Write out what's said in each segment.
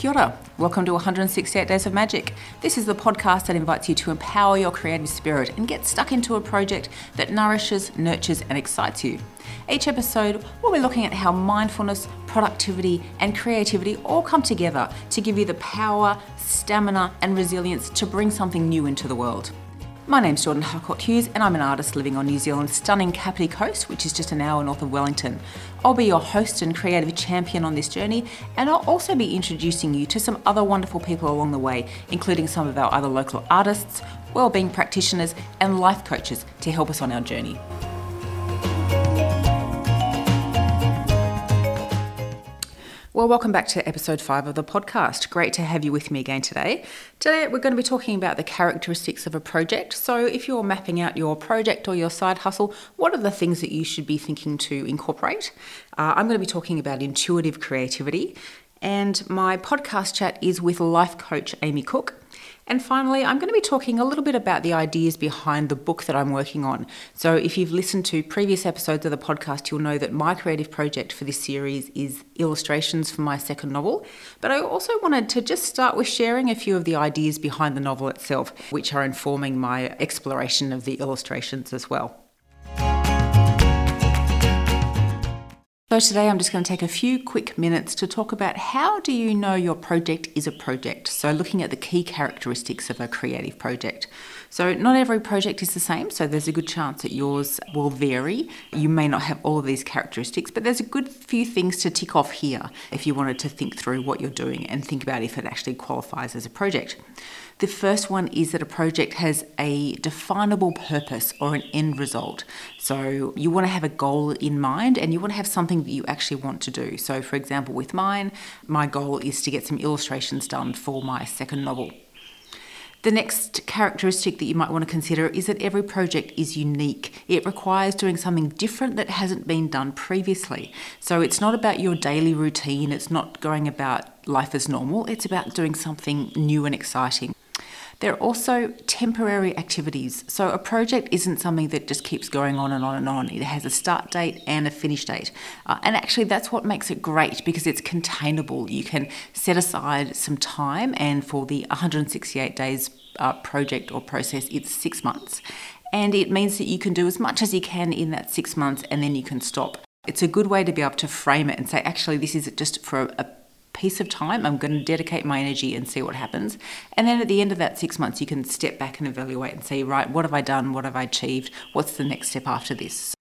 Kia ora. Welcome to 168 Days of Magic. This is the podcast that invites you to empower your creative spirit and get stuck into a project that nourishes, nurtures, and excites you. Each episode, we'll be looking at how mindfulness, productivity, and creativity all come together to give you the power, stamina, and resilience to bring something new into the world. My name's Jordan Harcourt Hughes, and I'm an artist living on New Zealand's stunning Kapiti Coast, which is just an hour north of Wellington. I'll be your host and creative champion on this journey, and I'll also be introducing you to some other wonderful people along the way, including some of our other local artists, wellbeing practitioners, and life coaches to help us on our journey. Well, welcome back to episode five of the podcast. Great to have you with me again today. Today, we're going to be talking about the characteristics of a project. So, if you're mapping out your project or your side hustle, what are the things that you should be thinking to incorporate? Uh, I'm going to be talking about intuitive creativity. And my podcast chat is with life coach Amy Cook. And finally, I'm going to be talking a little bit about the ideas behind the book that I'm working on. So, if you've listened to previous episodes of the podcast, you'll know that my creative project for this series is illustrations for my second novel. But I also wanted to just start with sharing a few of the ideas behind the novel itself, which are informing my exploration of the illustrations as well. So today I'm just going to take a few quick minutes to talk about how do you know your project is a project. So looking at the key characteristics of a creative project. So not every project is the same, so there's a good chance that yours will vary. You may not have all of these characteristics, but there's a good few things to tick off here if you wanted to think through what you're doing and think about if it actually qualifies as a project. The first one is that a project has a definable purpose or an end result. So you want to have a goal in mind and you want to have something that you actually want to do. So, for example, with mine, my goal is to get some illustrations done for my second novel. The next characteristic that you might want to consider is that every project is unique. It requires doing something different that hasn't been done previously. So it's not about your daily routine, it's not going about life as normal, it's about doing something new and exciting. There are also temporary activities. So a project isn't something that just keeps going on and on and on. It has a start date and a finish date. Uh, and actually, that's what makes it great because it's containable. You can set aside some time, and for the 168 days uh, project or process, it's six months. And it means that you can do as much as you can in that six months and then you can stop. It's a good way to be able to frame it and say, actually, this is just for a, a piece of time. I'm going to dedicate my energy and see what happens. And then at the end of that six months, you can step back and evaluate and say, right, what have I done? What have I achieved? What's the next step after this?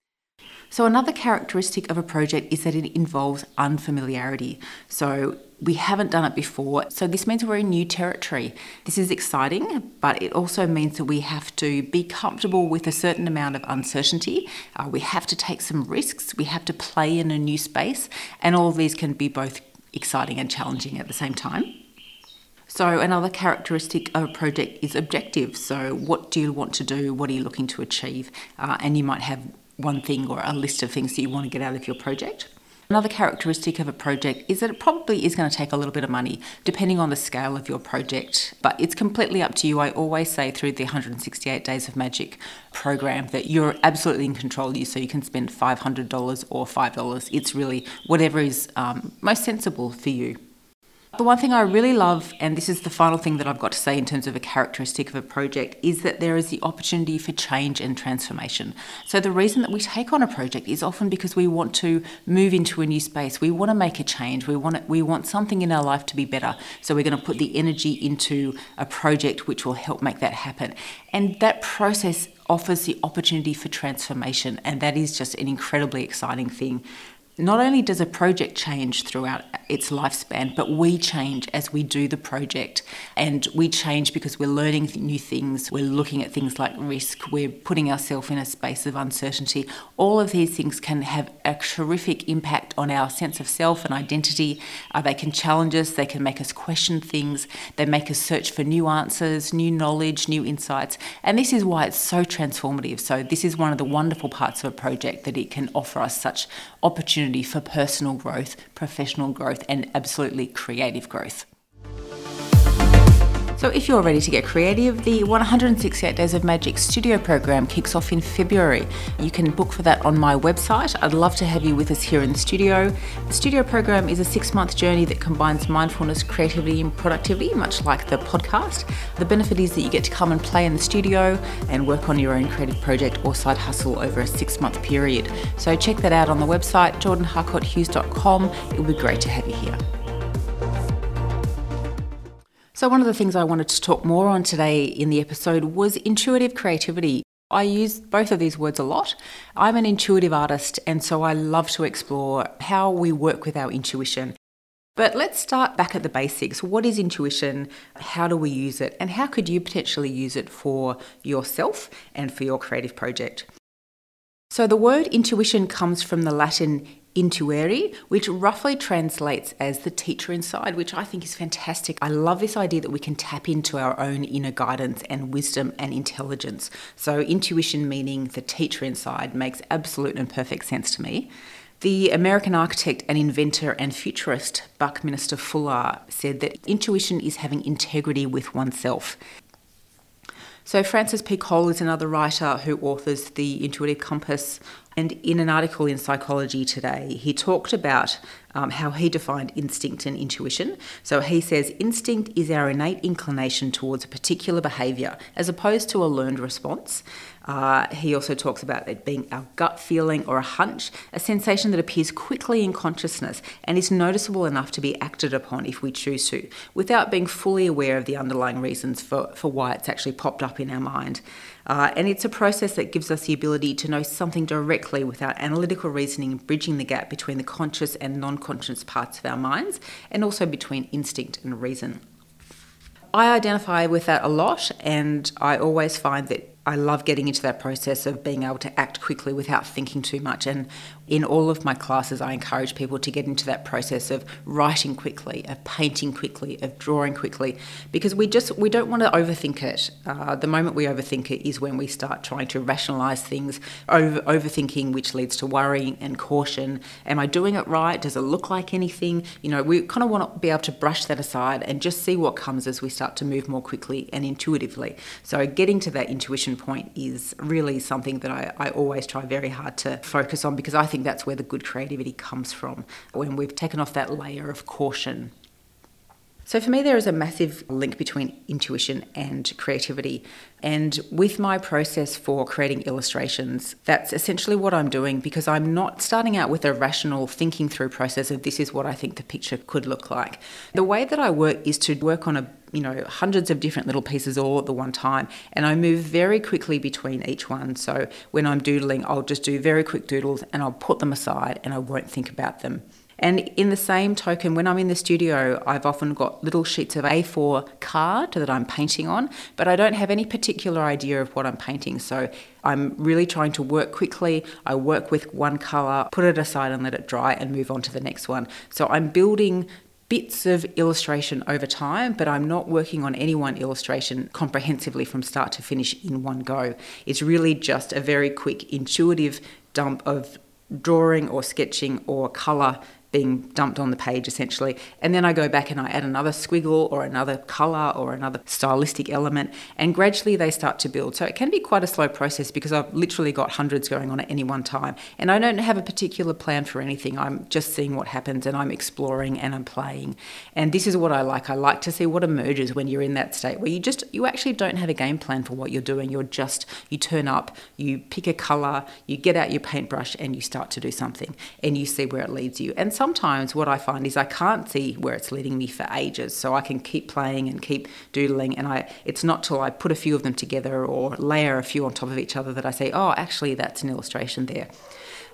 So, another characteristic of a project is that it involves unfamiliarity. So, we haven't done it before, so this means we're in new territory. This is exciting, but it also means that we have to be comfortable with a certain amount of uncertainty. Uh, we have to take some risks, we have to play in a new space, and all of these can be both exciting and challenging at the same time. So, another characteristic of a project is objective. So, what do you want to do? What are you looking to achieve? Uh, and you might have one thing or a list of things that you want to get out of your project. Another characteristic of a project is that it probably is going to take a little bit of money, depending on the scale of your project. But it's completely up to you. I always say through the 168 Days of Magic program that you're absolutely in control. You so you can spend $500 or $5. It's really whatever is um, most sensible for you. The one thing I really love, and this is the final thing that I've got to say in terms of a characteristic of a project, is that there is the opportunity for change and transformation. So, the reason that we take on a project is often because we want to move into a new space. We want to make a change. We want, we want something in our life to be better. So, we're going to put the energy into a project which will help make that happen. And that process offers the opportunity for transformation, and that is just an incredibly exciting thing not only does a project change throughout its lifespan, but we change as we do the project. And we change because we're learning new things, we're looking at things like risk, we're putting ourselves in a space of uncertainty. All of these things can have a terrific impact on our sense of self and identity. Uh, they can challenge us, they can make us question things, they make us search for new answers, new knowledge, new insights. And this is why it's so transformative. So, this is one of the wonderful parts of a project that it can offer us such opportunity for personal growth, professional growth, and absolutely creative growth. So, if you're ready to get creative, the 168 Days of Magic studio program kicks off in February. You can book for that on my website. I'd love to have you with us here in the studio. The studio program is a six month journey that combines mindfulness, creativity, and productivity, much like the podcast. The benefit is that you get to come and play in the studio and work on your own creative project or side hustle over a six month period. So, check that out on the website, jordanharcourthughes.com. It would be great to have you here. So, one of the things I wanted to talk more on today in the episode was intuitive creativity. I use both of these words a lot. I'm an intuitive artist, and so I love to explore how we work with our intuition. But let's start back at the basics. What is intuition? How do we use it? And how could you potentially use it for yourself and for your creative project? So, the word intuition comes from the Latin intuere, which roughly translates as the teacher inside, which I think is fantastic. I love this idea that we can tap into our own inner guidance and wisdom and intelligence. So, intuition meaning the teacher inside makes absolute and perfect sense to me. The American architect and inventor and futurist Buckminster Fuller said that intuition is having integrity with oneself. So, Francis P. Cholle is another writer who authors The Intuitive Compass. And in an article in Psychology Today, he talked about um, how he defined instinct and intuition. So he says instinct is our innate inclination towards a particular behaviour as opposed to a learned response. Uh, he also talks about it being our gut feeling or a hunch, a sensation that appears quickly in consciousness and is noticeable enough to be acted upon if we choose to, without being fully aware of the underlying reasons for, for why it's actually popped up in our mind. Uh, and it's a process that gives us the ability to know something directly without analytical reasoning, bridging the gap between the conscious and non conscious parts of our minds, and also between instinct and reason. I identify with that a lot, and I always find that I love getting into that process of being able to act quickly without thinking too much. And in all of my classes, I encourage people to get into that process of writing quickly, of painting quickly, of drawing quickly, because we just we don't want to overthink it. Uh, the moment we overthink it is when we start trying to rationalize things, over, overthinking, which leads to worrying and caution. Am I doing it right? Does it look like anything? You know, we kind of want to be able to brush that aside and just see what comes as we start to move more quickly and intuitively. So getting to that intuition point is really something that I, I always try very hard to focus on because I think that's where the good creativity comes from when we've taken off that layer of caution. So, for me, there is a massive link between intuition and creativity. And with my process for creating illustrations, that's essentially what I'm doing because I'm not starting out with a rational thinking through process of this is what I think the picture could look like. The way that I work is to work on a you know, hundreds of different little pieces all at the one time. And I move very quickly between each one. So when I'm doodling, I'll just do very quick doodles and I'll put them aside and I won't think about them. And in the same token, when I'm in the studio, I've often got little sheets of A4 card that I'm painting on, but I don't have any particular idea of what I'm painting. So I'm really trying to work quickly. I work with one colour, put it aside and let it dry, and move on to the next one. So I'm building bits of illustration over time, but I'm not working on any one illustration comprehensively from start to finish in one go. It's really just a very quick, intuitive dump of drawing or sketching or colour being dumped on the page essentially. And then I go back and I add another squiggle or another colour or another stylistic element, and gradually they start to build. So it can be quite a slow process because I've literally got hundreds going on at any one time. And I don't have a particular plan for anything. I'm just seeing what happens and I'm exploring and I'm playing. And this is what I like. I like to see what emerges when you're in that state where you just, you actually don't have a game plan for what you're doing. You're just, you turn up, you pick a colour, you get out your paintbrush and you start to do something and you see where it leads you. And sometimes what I find is I can't see where it's leading me for ages. So I can keep playing and keep doodling, and I it's not till I put a few of them together or layer a few on top of each other that I say, oh, actually, that's an illustration there.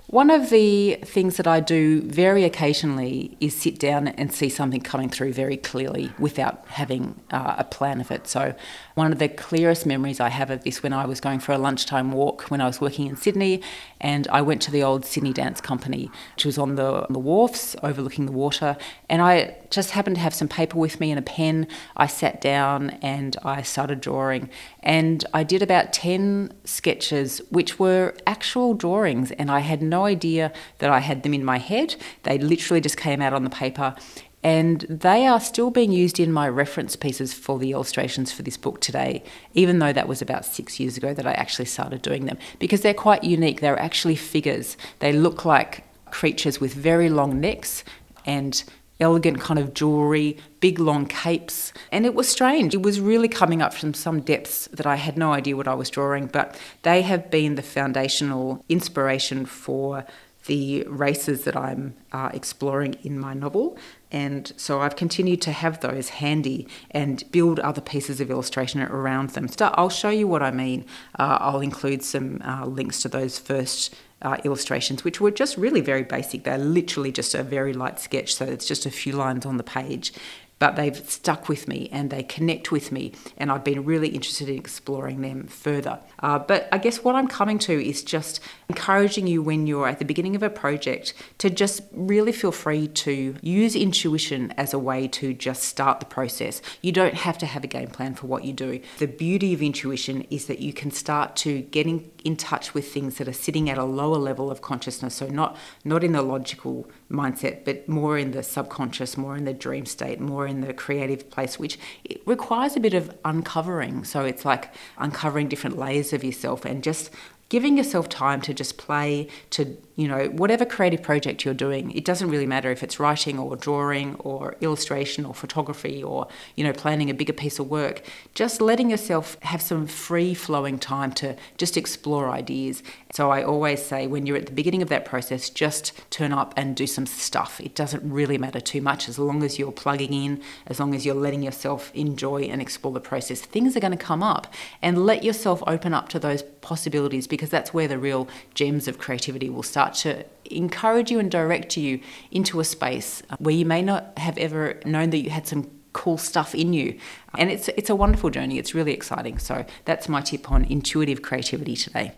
One of the things that I do very occasionally is sit down and see something coming through very clearly without having uh, a plan of it. So, one of the clearest memories I have of this when I was going for a lunchtime walk when I was working in Sydney, and I went to the old Sydney Dance Company, which was on the, on the wharfs overlooking the water, and I just happened to have some paper with me and a pen. I sat down and I started drawing, and I did about 10 sketches, which were actual drawings, and I had no idea that I had them in my head. They literally just came out on the paper. And they are still being used in my reference pieces for the illustrations for this book today, even though that was about six years ago that I actually started doing them, because they're quite unique. They're actually figures. They look like creatures with very long necks and elegant kind of jewelry, big long capes. And it was strange. It was really coming up from some depths that I had no idea what I was drawing, but they have been the foundational inspiration for the races that I'm uh, exploring in my novel. And so I've continued to have those handy and build other pieces of illustration around them. So I'll show you what I mean. Uh, I'll include some uh, links to those first uh, illustrations, which were just really very basic. They're literally just a very light sketch, so it's just a few lines on the page but they've stuck with me and they connect with me, and I've been really interested in exploring them further. Uh, but I guess what I'm coming to is just encouraging you when you're at the beginning of a project to just really feel free to use intuition as a way to just start the process. You don't have to have a game plan for what you do. The beauty of intuition is that you can start to get in, in touch with things that are sitting at a lower level of consciousness, so not not in the logical mindset, but more in the subconscious, more in the dream state, more in the creative place, which it requires a bit of uncovering. So it's like uncovering different layers of yourself and just giving yourself time to just play, to you know, whatever creative project you're doing, it doesn't really matter if it's writing or drawing or illustration or photography or, you know, planning a bigger piece of work. Just letting yourself have some free flowing time to just explore ideas. So I always say when you're at the beginning of that process, just turn up and do some stuff. It doesn't really matter too much as long as you're plugging in, as long as you're letting yourself enjoy and explore the process. Things are going to come up and let yourself open up to those possibilities because that's where the real gems of creativity will start to encourage you and direct you into a space uh, where you may not have ever known that you had some cool stuff in you. And it's it's a wonderful journey. It's really exciting. So that's my tip on intuitive creativity today.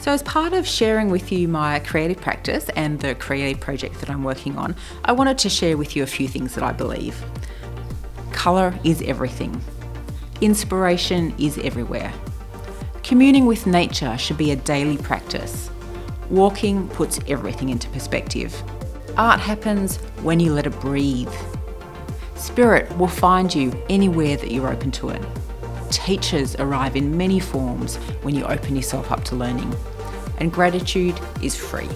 So, as part of sharing with you my creative practice and the creative project that I'm working on, I wanted to share with you a few things that I believe. Colour is everything, inspiration is everywhere. Communing with nature should be a daily practice. Walking puts everything into perspective. Art happens when you let it breathe. Spirit will find you anywhere that you're open to it. Teachers arrive in many forms when you open yourself up to learning. And gratitude is free.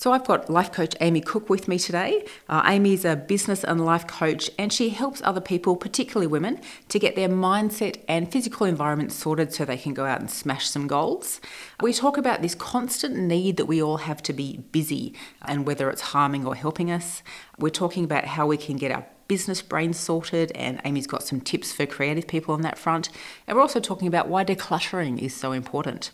So I've got life coach Amy Cook with me today. Uh, Amy is a business and life coach, and she helps other people, particularly women, to get their mindset and physical environment sorted so they can go out and smash some goals. We talk about this constant need that we all have to be busy and whether it's harming or helping us. We're talking about how we can get our business brain sorted, and Amy's got some tips for creative people on that front. And we're also talking about why decluttering is so important.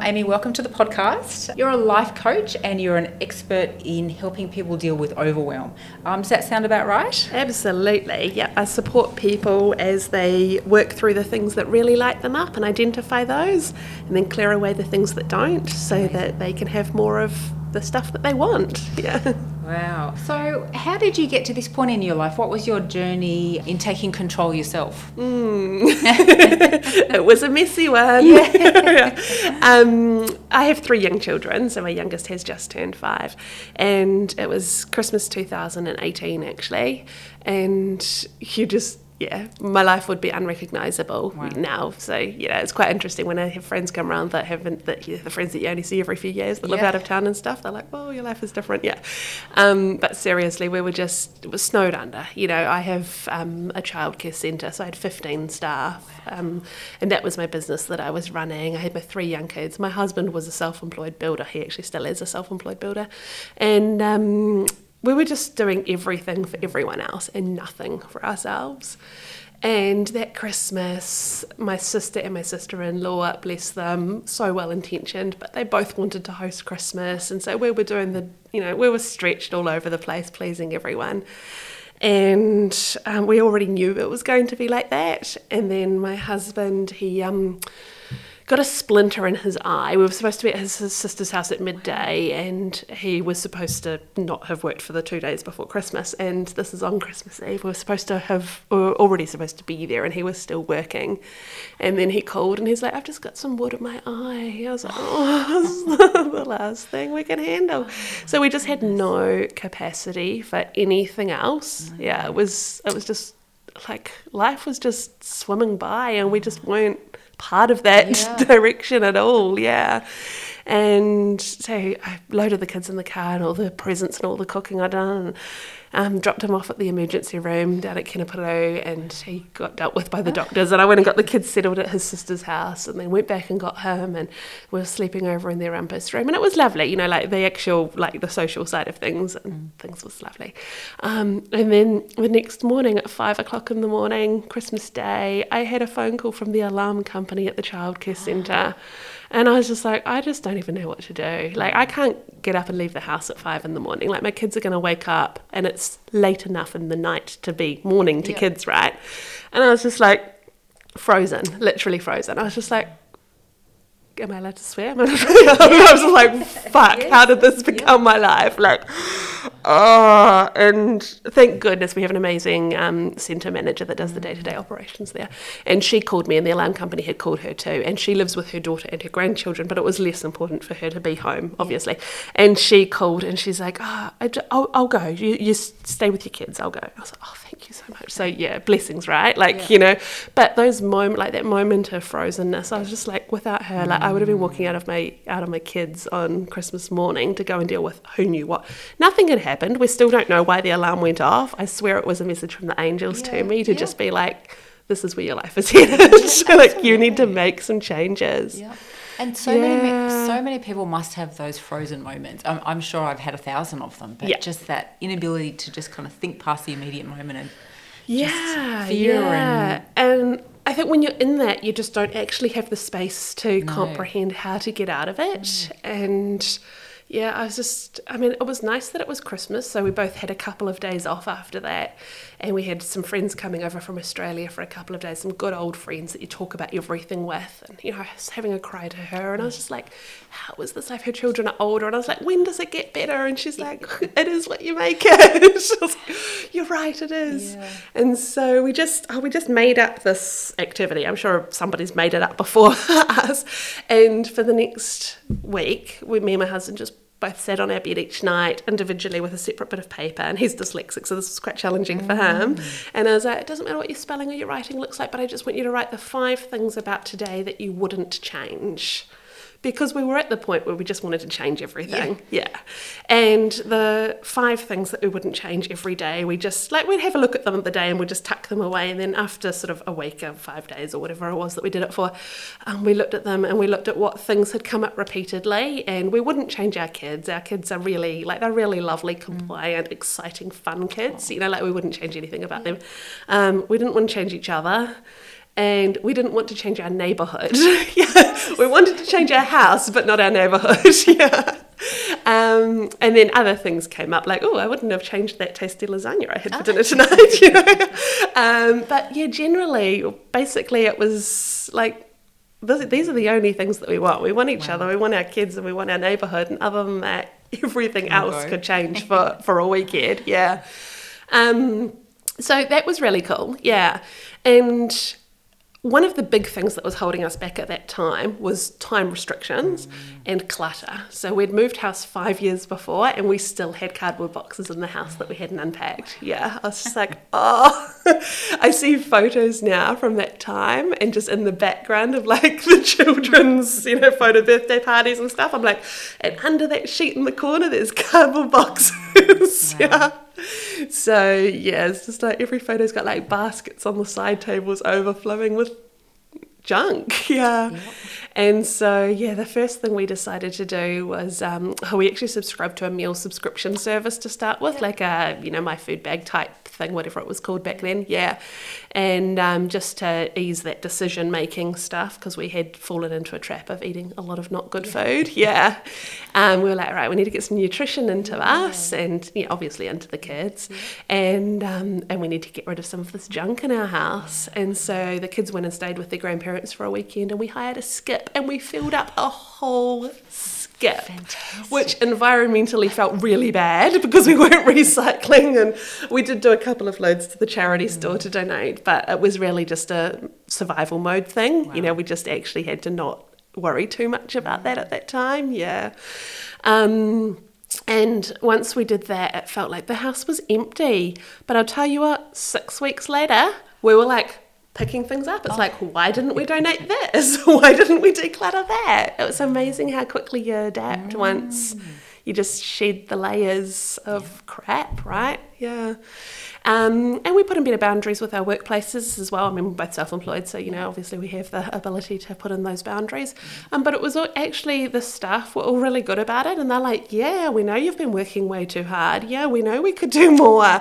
Amy, welcome to the podcast. You're a life coach and you're an expert in helping people deal with overwhelm. Um, does that sound about right? Absolutely. Yeah, I support people as they work through the things that really light them up and identify those, and then clear away the things that don't, so that they can have more of the stuff that they want. Yeah. Wow. So, how did you get to this point in your life? What was your journey in taking control yourself? Mm. it was a messy one. Yeah. um, I have three young children, so my youngest has just turned five, and it was Christmas 2018 actually, and you just yeah, my life would be unrecognizable wow. now. So yeah, it's quite interesting when I have friends come around that haven't that the friends that you only see every few years that yeah. live out of town and stuff. They're like, "Well, your life is different." Yeah, um, but seriously, we were just it was snowed under. You know, I have um, a childcare centre, so I had 15 staff, um, and that was my business that I was running. I had my three young kids. My husband was a self-employed builder. He actually still is a self-employed builder, and um, we were just doing everything for everyone else and nothing for ourselves. And that Christmas, my sister and my sister in law, bless them, so well intentioned, but they both wanted to host Christmas. And so we were doing the, you know, we were stretched all over the place, pleasing everyone. And um, we already knew it was going to be like that. And then my husband, he, um, got a splinter in his eye. We were supposed to be at his, his, sister's house at midday, and he was supposed to not have worked for the two days before Christmas. And this is on Christmas Eve. We were supposed to have, we were already supposed to be there, and he was still working. And then he called, and he's like, "I've just got some wood in my eye." I was like, "Oh, the last thing we can handle." So we just had oh, no capacity for anything else. Oh, yeah, it was it was just like life was just swimming by, and we just weren't part of that yeah. direction at all. Yeah. And so I loaded the kids in the car and all the presents and all the cooking I'd done um, dropped him off at the emergency room down at Kenepuru and he got dealt with by the doctors. And I went and got the kids settled at his sister's house and then went back and got him and we were sleeping over in their rumpus room. And it was lovely, you know, like the actual, like the social side of things and mm. things was lovely. Um, and then the next morning at five o'clock in the morning, Christmas Day, I had a phone call from the alarm company at the childcare centre. And I was just like, I just don't even know what to do. Like, I can't get up and leave the house at five in the morning. Like, my kids are going to wake up and it's late enough in the night to be morning to kids, right? And I was just like, frozen, literally frozen. I was just like, am I allowed to swear? I, allowed to swear? I was just like, fuck, yes. how did this become my life? Like, oh, and thank goodness we have an amazing um, centre manager that does the day to day operations there. And she called me, and the alarm company had called her too. And she lives with her daughter and her grandchildren, but it was less important for her to be home, obviously. And she called and she's like, oh, I'll, I'll go. You, you stay with your kids, I'll go. I was like, oh, thank you so much. So, yeah, blessings, right? Like, yeah. you know, but those moment, like that moment of frozenness, I was just like, without her, like, I would have been walking out of my out of my kids on Christmas morning to go and deal with who knew what. Nothing had happened. We still don't know why the alarm went off. I swear it was a message from the angels yeah, to me to yeah. just be like, "This is where your life is headed. so like you need to make some changes." Yeah. And so yeah. many, so many people must have those frozen moments. I'm, I'm sure I've had a thousand of them, but yeah. just that inability to just kind of think past the immediate moment and yeah, yeah. And, and I think when you're in that, you just don't actually have the space to no. comprehend how to get out of it. Mm. And yeah, I was just, I mean, it was nice that it was Christmas. So we both had a couple of days off after that. And we had some friends coming over from Australia for a couple of days, some good old friends that you talk about everything with. And, you know, I was having a cry to her. And I was just like, how is this? I've her children are older. And I was like, when does it get better? And she's like, it is what you make it. like, You're right, it is. Yeah. And so we just, oh, we just made up this activity. I'm sure somebody's made it up before us. And for the next week, we, me and my husband just both sat on our bed each night individually with a separate bit of paper. And he's dyslexic, so this was quite challenging mm. for him. Mm. And I was like, it doesn't matter what your spelling or your writing looks like, but I just want you to write the five things about today that you wouldn't change because we were at the point where we just wanted to change everything. Yeah. yeah. And the five things that we wouldn't change every day, we just like we'd have a look at them at the day and we'd just tuck them away. And then after sort of a week or five days or whatever it was that we did it for, um, we looked at them and we looked at what things had come up repeatedly. And we wouldn't change our kids. Our kids are really like they're really lovely, compliant, mm. exciting, fun kids. You know, like we wouldn't change anything about them. Um, we didn't want to change each other and we didn't want to change our neighborhood. yeah. We wanted to change our house, but not our neighborhood. yeah. Um, and then other things came up, like, oh, I wouldn't have changed that tasty lasagna I had for dinner tonight. You know? um, but yeah, generally, basically, it was like, these are the only things that we want. We want each wow. other, we want our kids, and we want our neighborhood. And other than that, everything else could change for, for a weekend. Yeah. Um, so that was really cool. Yeah. And one of the big things that was holding us back at that time was time restrictions and clutter. So we'd moved house five years before and we still had cardboard boxes in the house that we hadn't unpacked. Yeah, I was just like, oh, I see photos now from that time and just in the background of like the children's, you know, photo birthday parties and stuff. I'm like, and under that sheet in the corner, there's cardboard boxes. Wow. yeah so yeah, it's just like every photo's got like baskets on the side tables overflowing with junk. Yeah. Yep. And so, yeah, the first thing we decided to do was um, we actually subscribed to a meal subscription service to start with, yep. like a, you know, my food bag type thing, whatever it was called back then. Yeah. And um, just to ease that decision making stuff, because we had fallen into a trap of eating a lot of not good food. Yeah. Um, we were like, right, we need to get some nutrition into yeah. us and yeah, obviously into the kids. Yeah. And, um, and we need to get rid of some of this junk in our house. And so the kids went and stayed with their grandparents grandparents for a weekend and we hired a skip and we filled up a whole skip, Fantastic. which environmentally felt really bad because we weren't recycling and we did do a couple of loads to the charity store to donate, but it was really just a survival mode thing. You know, we just actually had to not worry too much about that at that time. Yeah. Um, and once we did that, it felt like the house was empty. But I'll tell you what, six weeks later, we were like picking things up. It's oh. like, why didn't we donate this? why didn't we declutter that? It was amazing how quickly you adapt mm. once you just shed the layers of crap, right? Yeah. Um, and we put in better boundaries with our workplaces as well. I mean, we're both self employed, so, you know, obviously we have the ability to put in those boundaries. Um, but it was all, actually the staff were all really good about it. And they're like, yeah, we know you've been working way too hard. Yeah, we know we could do more.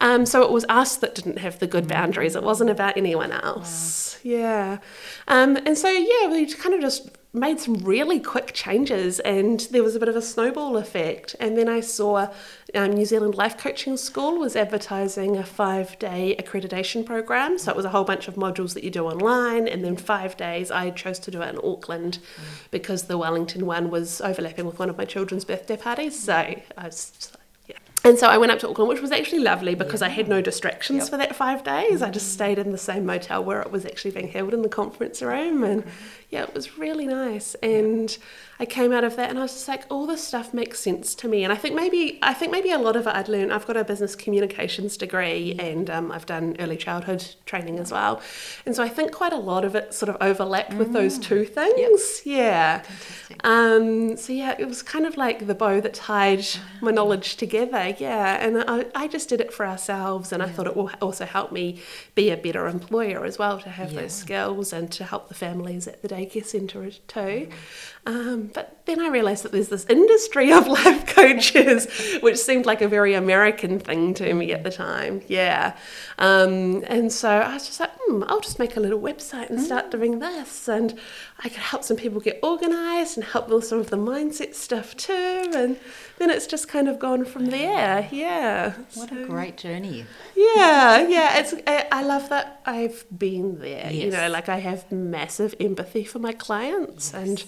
Um, so it was us that didn't have the good boundaries. It wasn't about anyone else. Yeah. Um, and so, yeah, we kind of just made some really quick changes and there was a bit of a snowball effect and then i saw um, new zealand life coaching school was advertising a five day accreditation program so it was a whole bunch of modules that you do online and then five days i chose to do it in auckland because the wellington one was overlapping with one of my children's birthday parties so i was yeah. And so I went up to Auckland, which was actually lovely because I had no distractions for that five days. I just stayed in the same motel where it was actually being held in the conference room. And yeah, it was really nice. And I came out of that and I was just like, all this stuff makes sense to me. And I think maybe I think maybe a lot of it I'd learned. I've got a business communications degree and um, I've done early childhood training as well. And so I think quite a lot of it sort of overlapped with those two things. Yeah. Um, so yeah, it was kind of like the bow that tied my knowledge together. Yeah, and I, I just did it for ourselves, and I thought it will also help me be a better employer as well to have those skills and to help the families at the daycare centre too. Um, but then I realised that there's this industry of life coaches, which seemed like a very American thing to me at the time. Yeah, um, and so I was just like, hmm, I'll just make a little website and start doing this, and I could help some people get organised and help with some of the mindset stuff too. And then it's just kind of gone from there. Yeah. What So- a great journey. yeah, yeah. It's I, I love that I've been there. Yes. You know, like I have massive empathy for my clients, and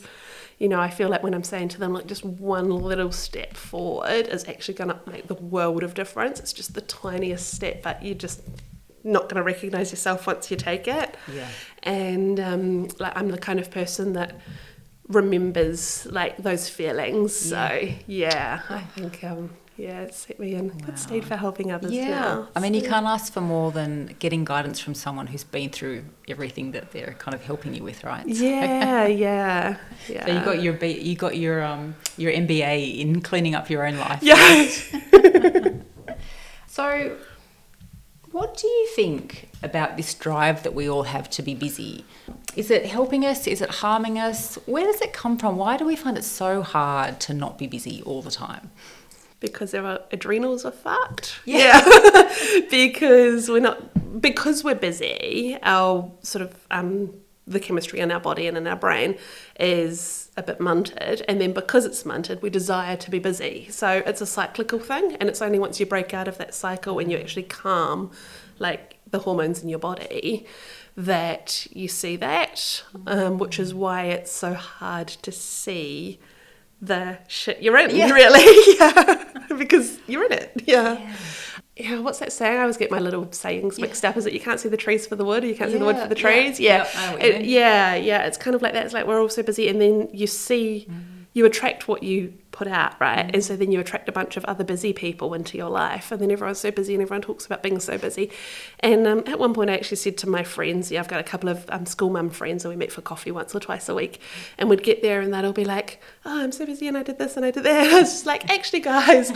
you know, I feel like when I'm saying to them, like just one little step forward is actually going to make the world of difference. It's just the tiniest step, but you're just not going to recognize yourself once you take it. Yeah. And um, like I'm the kind of person that remembers like those feelings. So yeah, I think um, yeah, it set me in good stead for helping others Yeah. now. I mean, you can't ask for more than getting guidance from someone who's been through everything that they're kind of helping you with, right? Yeah, yeah, yeah. So you got your you got your um your MBA in cleaning up your own life. yeah. So, what do you think about this drive that we all have to be busy? Is it helping us? Is it harming us? Where does it come from? Why do we find it so hard to not be busy all the time? Because our adrenals are fucked. Yeah. because we're not because we're busy. Our sort of um, the chemistry in our body and in our brain is a bit munted, and then because it's munted, we desire to be busy. So it's a cyclical thing, and it's only once you break out of that cycle and you actually calm, like the hormones in your body. That you see that, um, which is why it's so hard to see the shit you're in, Yeah. really. yeah. because you're in it. Yeah. yeah. what's that saying? I always get my little sayings mixed up. Is that you can't see the trees for the wood, or you can't see the wood for the trees? Yeah. Yep, I know what you It- yeah, yeah. It's kind of like that. It's like we're all so busy, and then you see, mm-hmm. you attract what you put out, right? And so then you attract a bunch of other busy people into your life, and then everyone's so busy, and everyone talks about being so busy. And um, at one point, I actually said to my friends, yeah, I've got a couple of um, school mum friends, and we meet for coffee once or twice a week, and we'd get there, and they'd all be like, "Oh, I'm so busy, and I did this and I did that." I was just like, "Actually, guys,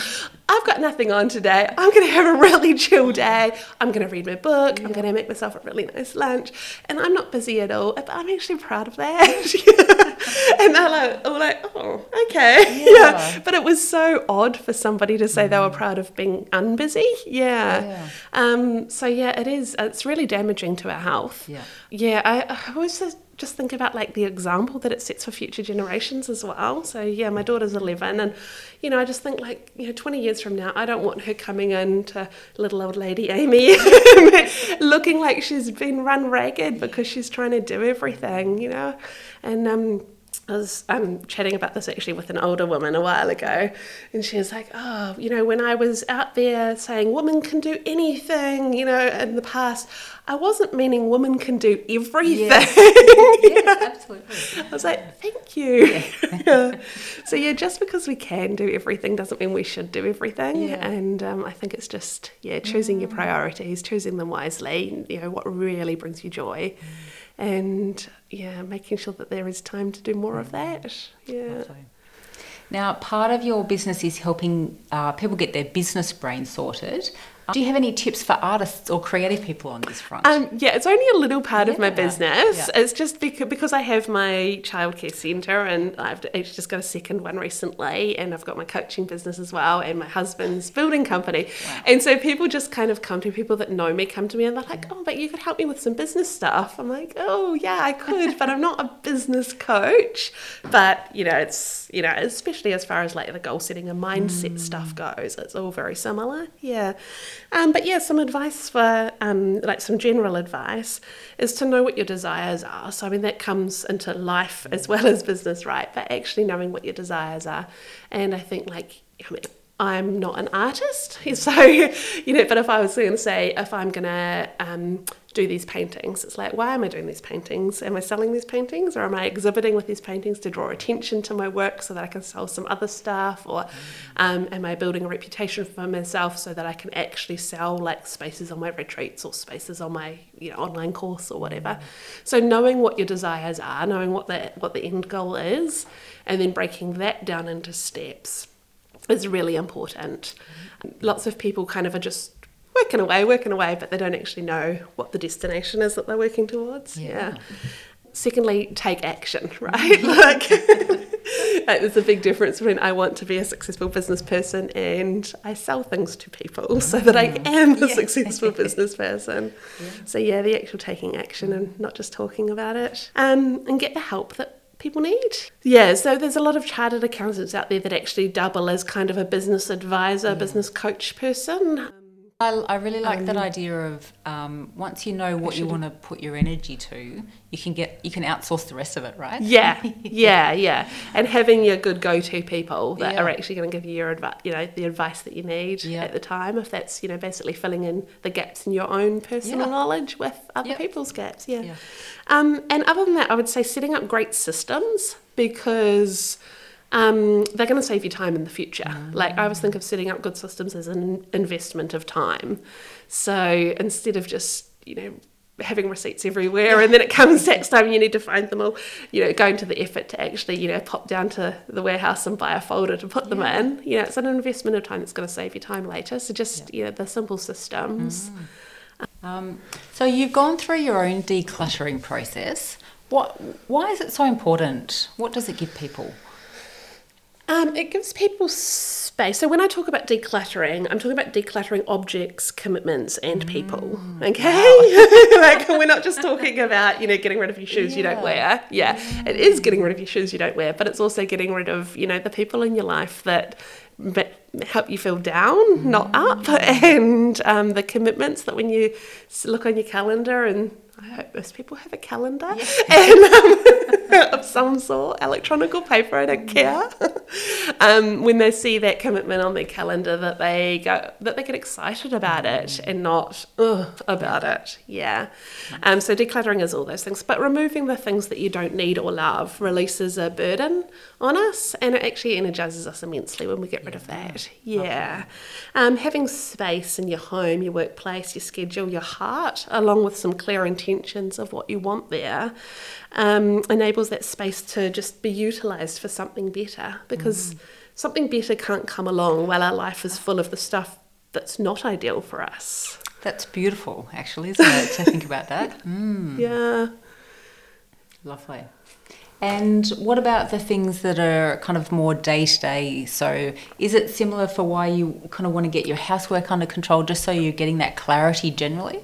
I've got nothing on today. I'm going to have a really chill day. I'm going to read my book. I'm going to make myself a really nice lunch, and I'm not busy at all. But I'm actually proud of that." and they're like, all like, "Oh, okay, Yeah. yeah." But it was so odd for somebody to say they were proud of being unbusy. Yeah. Yeah. Um, so yeah, it is. It's really damaging to our health. Yeah. Yeah, I, I always just just think about like the example that it sets for future generations as well. So yeah, my daughter's 11 and you know, I just think like, you know, 20 years from now, I don't want her coming in to little old lady Amy looking like she's been run ragged because she's trying to do everything, you know. And um I was um, chatting about this actually with an older woman a while ago, and she was like, "Oh, you know, when I was out there saying women can do anything, you know, in the past, I wasn't meaning women can do everything." Yes, yes absolutely. I was like, "Thank you." Yeah. so yeah, just because we can do everything doesn't mean we should do everything, Yeah. and um, I think it's just yeah, choosing your priorities, choosing them wisely. You know, what really brings you joy. And yeah, making sure that there is time to do more of that. Yeah. Now, part of your business is helping uh, people get their business brain sorted. Do you have any tips for artists or creative people on this front? Um, yeah, it's only a little part of my business. yeah. It's just because, because I have my childcare centre and I've just got a second one recently, and I've got my coaching business as well, and my husband's building company. And so people just kind of come to people that know me, come to me, and they're like, "Oh, but you could help me with some business stuff." I'm like, "Oh, yeah, I could, but I'm not a business coach." But you know, it's you know, especially as far as like the goal setting and mindset stuff goes, it's all very similar. Yeah. Um, but yeah, some advice for um, like some general advice is to know what your desires are. So I mean that comes into life as well as business, right? But actually knowing what your desires are, and I think like I mean. I'm not an artist, so you know. But if I was going to say, if I'm going to um, do these paintings, it's like, why am I doing these paintings? Am I selling these paintings, or am I exhibiting with these paintings to draw attention to my work so that I can sell some other stuff, or um, am I building a reputation for myself so that I can actually sell like spaces on my retreats or spaces on my you know online course or whatever? So knowing what your desires are, knowing what the what the end goal is, and then breaking that down into steps is really important. Lots of people kind of are just working away, working away, but they don't actually know what the destination is that they're working towards. Yeah. Secondly, take action, right? like, there's a big difference between I want to be a successful business person and I sell things to people so that I am a Yeah. successful business person. So, yeah, the actual taking action and not just talking about it. Um, and get the help that people need. Yeah, so there's a lot of chartered accountants out there that actually double as kind of a business advisor, business coach person. I, I really like Um, that idea of um, once you know what you want to put your energy to, you can get you can outsource the rest of it, right? Yeah, yeah, yeah. And having your good go-to people that Yeah. are actually going to give you your advice, you know, the advice that you need Yeah. at the time. If that's, you know, basically filling in the gaps in your own personal Yeah. knowledge with other Yep. people's gaps. Yeah. Yeah. Um, and other than that, I would say setting up great systems because. Um, they're going to save you time in the future. Like I always think of setting up good systems as an investment of time. So instead of just you know having receipts everywhere and then it comes tax time and you need to find them all, you know, going to the effort to actually you know pop down to the warehouse and buy a folder to put them in. You know, it's an investment of time that's going to save you time later. So just you know the simple systems. Um, so you've gone through your own decluttering process. What? Why is it so important? What does it give people? Um, it gives people space. So when I talk about decluttering, I'm talking about decluttering objects, commitments, and people. Okay, like we're not just talking about you know getting rid of your shoes you don't wear. Yeah, it is getting rid of your shoes you don't wear, but it's also getting rid of you know the people in your life that help you feel down, not up, and um, the commitments that when you look on your calendar and. I hope most people have a calendar and, um, of some sort, electronic or paper, I don't care. um, when they see that commitment on their calendar, that they go, that they get excited about it and not Ugh, about it. Yeah. Um, so decluttering is all those things, but removing the things that you don't need or love releases a burden on us, and it actually energizes us immensely when we get rid of that. Yeah. Um, having space in your home, your workplace, your schedule, your heart, along with some clear intentions of what you want there, um, enables that space to just be utilized for something better because something better can't come along while our life is full of the stuff that's not ideal for us. That's beautiful, actually, isn't it? to think about that. Mm, Yeah. lovely. And what about the things that are kind of more day to day? So, is it similar for why you kind of want to get your housework under control, just so you're getting that clarity generally?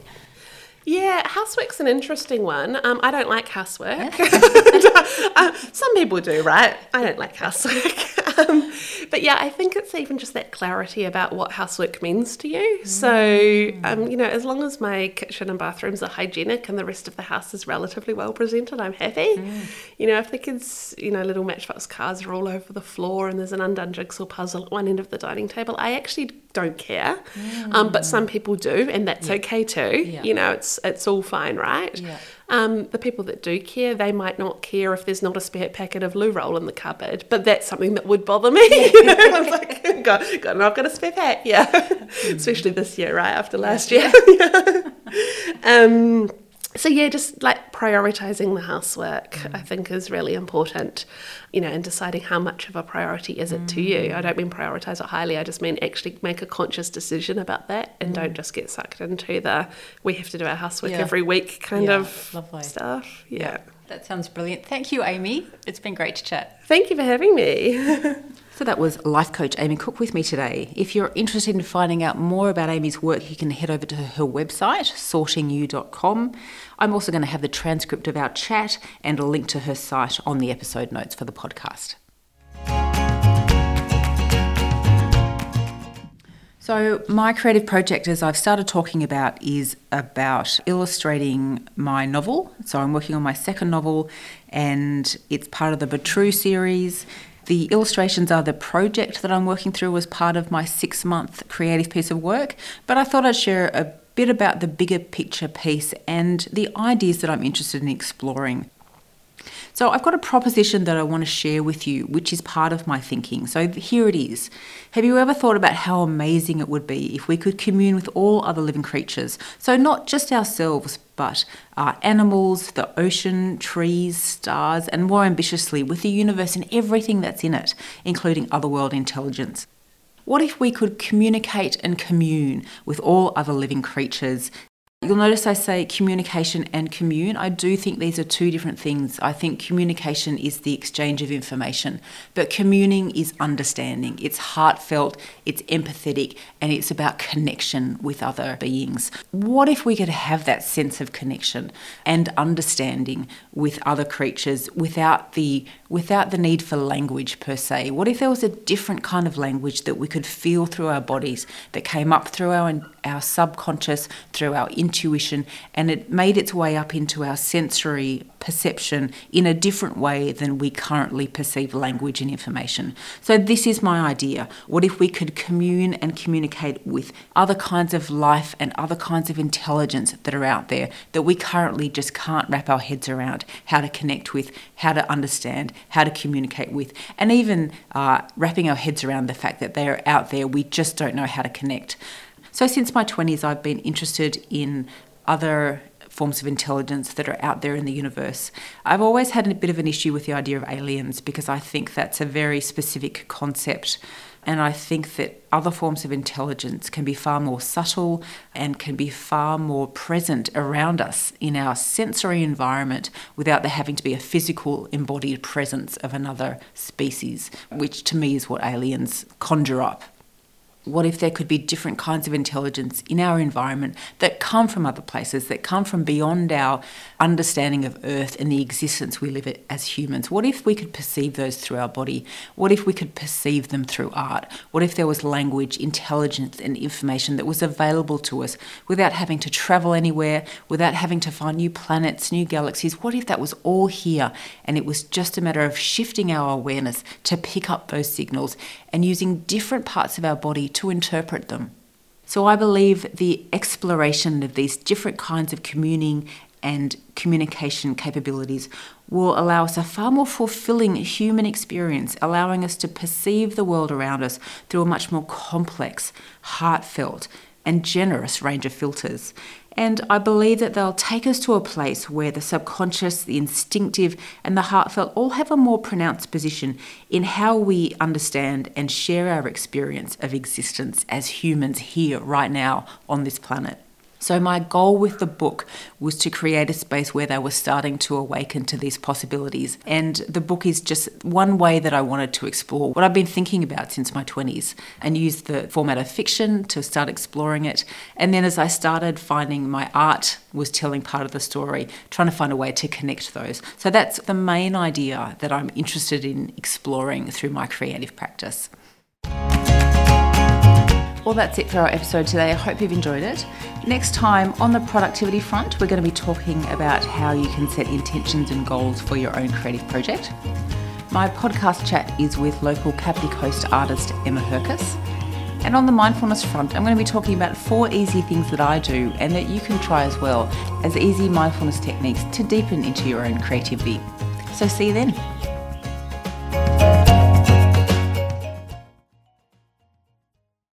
Yeah, housework's an interesting one. Um, I don't like housework. uh, some people do, right? I don't like housework. um, but yeah, I think it's even just that clarity about what housework means to you. Mm. So, um, you know, as long as my kitchen and bathrooms are hygienic and the rest of the house is relatively well presented, I'm happy. Mm. You know, if the kids, you know, little matchbox cars are all over the floor and there's an undone jigsaw puzzle at one end of the dining table, I actually don't care. Mm. Um, but some people do, and that's yeah. okay too. Yeah. You know, it's it's all fine, right? Yeah. Um, the people that do care, they might not care if there's not a spare packet of loo roll in the cupboard, but that's something that would bother me. you know, I'm like, God, God, I've got a spare pack, yeah. Mm. Especially this year, right after last year. um, so yeah, just like prioritizing the housework, mm. I think is really important. You know, and deciding how much of a priority is it mm. to you. I don't mean prioritize it highly. I just mean actually make a conscious decision about that, and mm. don't just get sucked into the we have to do our housework yeah. every week kind yeah, of lovely. stuff. Yeah. yeah. That sounds brilliant. Thank you, Amy. It's been great to chat. Thank you for having me. So that was life coach Amy Cook with me today. If you're interested in finding out more about Amy's work, you can head over to her website, sortingyou.com. I'm also going to have the transcript of our chat and a link to her site on the episode notes for the podcast. So, my creative project, as I've started talking about, is about illustrating my novel. So, I'm working on my second novel, and it's part of the Batru series. The illustrations are the project that I'm working through as part of my six month creative piece of work, but I thought I'd share a bit about the bigger picture piece and the ideas that I'm interested in exploring. So, I've got a proposition that I want to share with you, which is part of my thinking. So, here it is. Have you ever thought about how amazing it would be if we could commune with all other living creatures? So, not just ourselves, but uh, animals, the ocean, trees, stars, and more ambitiously, with the universe and everything that's in it, including otherworld intelligence. What if we could communicate and commune with all other living creatures You'll notice I say communication and commune. I do think these are two different things. I think communication is the exchange of information, but communing is understanding. It's heartfelt, it's empathetic, and it's about connection with other beings. What if we could have that sense of connection and understanding with other creatures without the without the need for language per se? What if there was a different kind of language that we could feel through our bodies that came up through our our subconscious, through our intuition, and it made its way up into our sensory perception in a different way than we currently perceive language and information. So, this is my idea. What if we could commune and communicate with other kinds of life and other kinds of intelligence that are out there that we currently just can't wrap our heads around how to connect with, how to understand, how to communicate with, and even uh, wrapping our heads around the fact that they're out there, we just don't know how to connect. So, since my 20s, I've been interested in other forms of intelligence that are out there in the universe. I've always had a bit of an issue with the idea of aliens because I think that's a very specific concept. And I think that other forms of intelligence can be far more subtle and can be far more present around us in our sensory environment without there having to be a physical embodied presence of another species, which to me is what aliens conjure up. What if there could be different kinds of intelligence in our environment that come from other places, that come from beyond our understanding of Earth and the existence we live as humans? What if we could perceive those through our body? What if we could perceive them through art? What if there was language, intelligence, and information that was available to us without having to travel anywhere, without having to find new planets, new galaxies? What if that was all here and it was just a matter of shifting our awareness to pick up those signals and using different parts of our body to interpret them? So I believe the exploration of these different kinds of communing and communication capabilities will allow us a far more fulfilling human experience, allowing us to perceive the world around us through a much more complex, heartfelt, and generous range of filters. And I believe that they'll take us to a place where the subconscious, the instinctive, and the heartfelt all have a more pronounced position in how we understand and share our experience of existence as humans here, right now, on this planet. So, my goal with the book was to create a space where they were starting to awaken to these possibilities. And the book is just one way that I wanted to explore what I've been thinking about since my 20s and use the format of fiction to start exploring it. And then, as I started finding my art was telling part of the story, trying to find a way to connect those. So, that's the main idea that I'm interested in exploring through my creative practice. Well, that's it for our episode today. I hope you've enjoyed it. Next time on the productivity front, we're going to be talking about how you can set intentions and goals for your own creative project. My podcast chat is with local Kapiti Coast artist Emma Herkus. And on the mindfulness front, I'm going to be talking about four easy things that I do and that you can try as well as easy mindfulness techniques to deepen into your own creativity. So, see you then.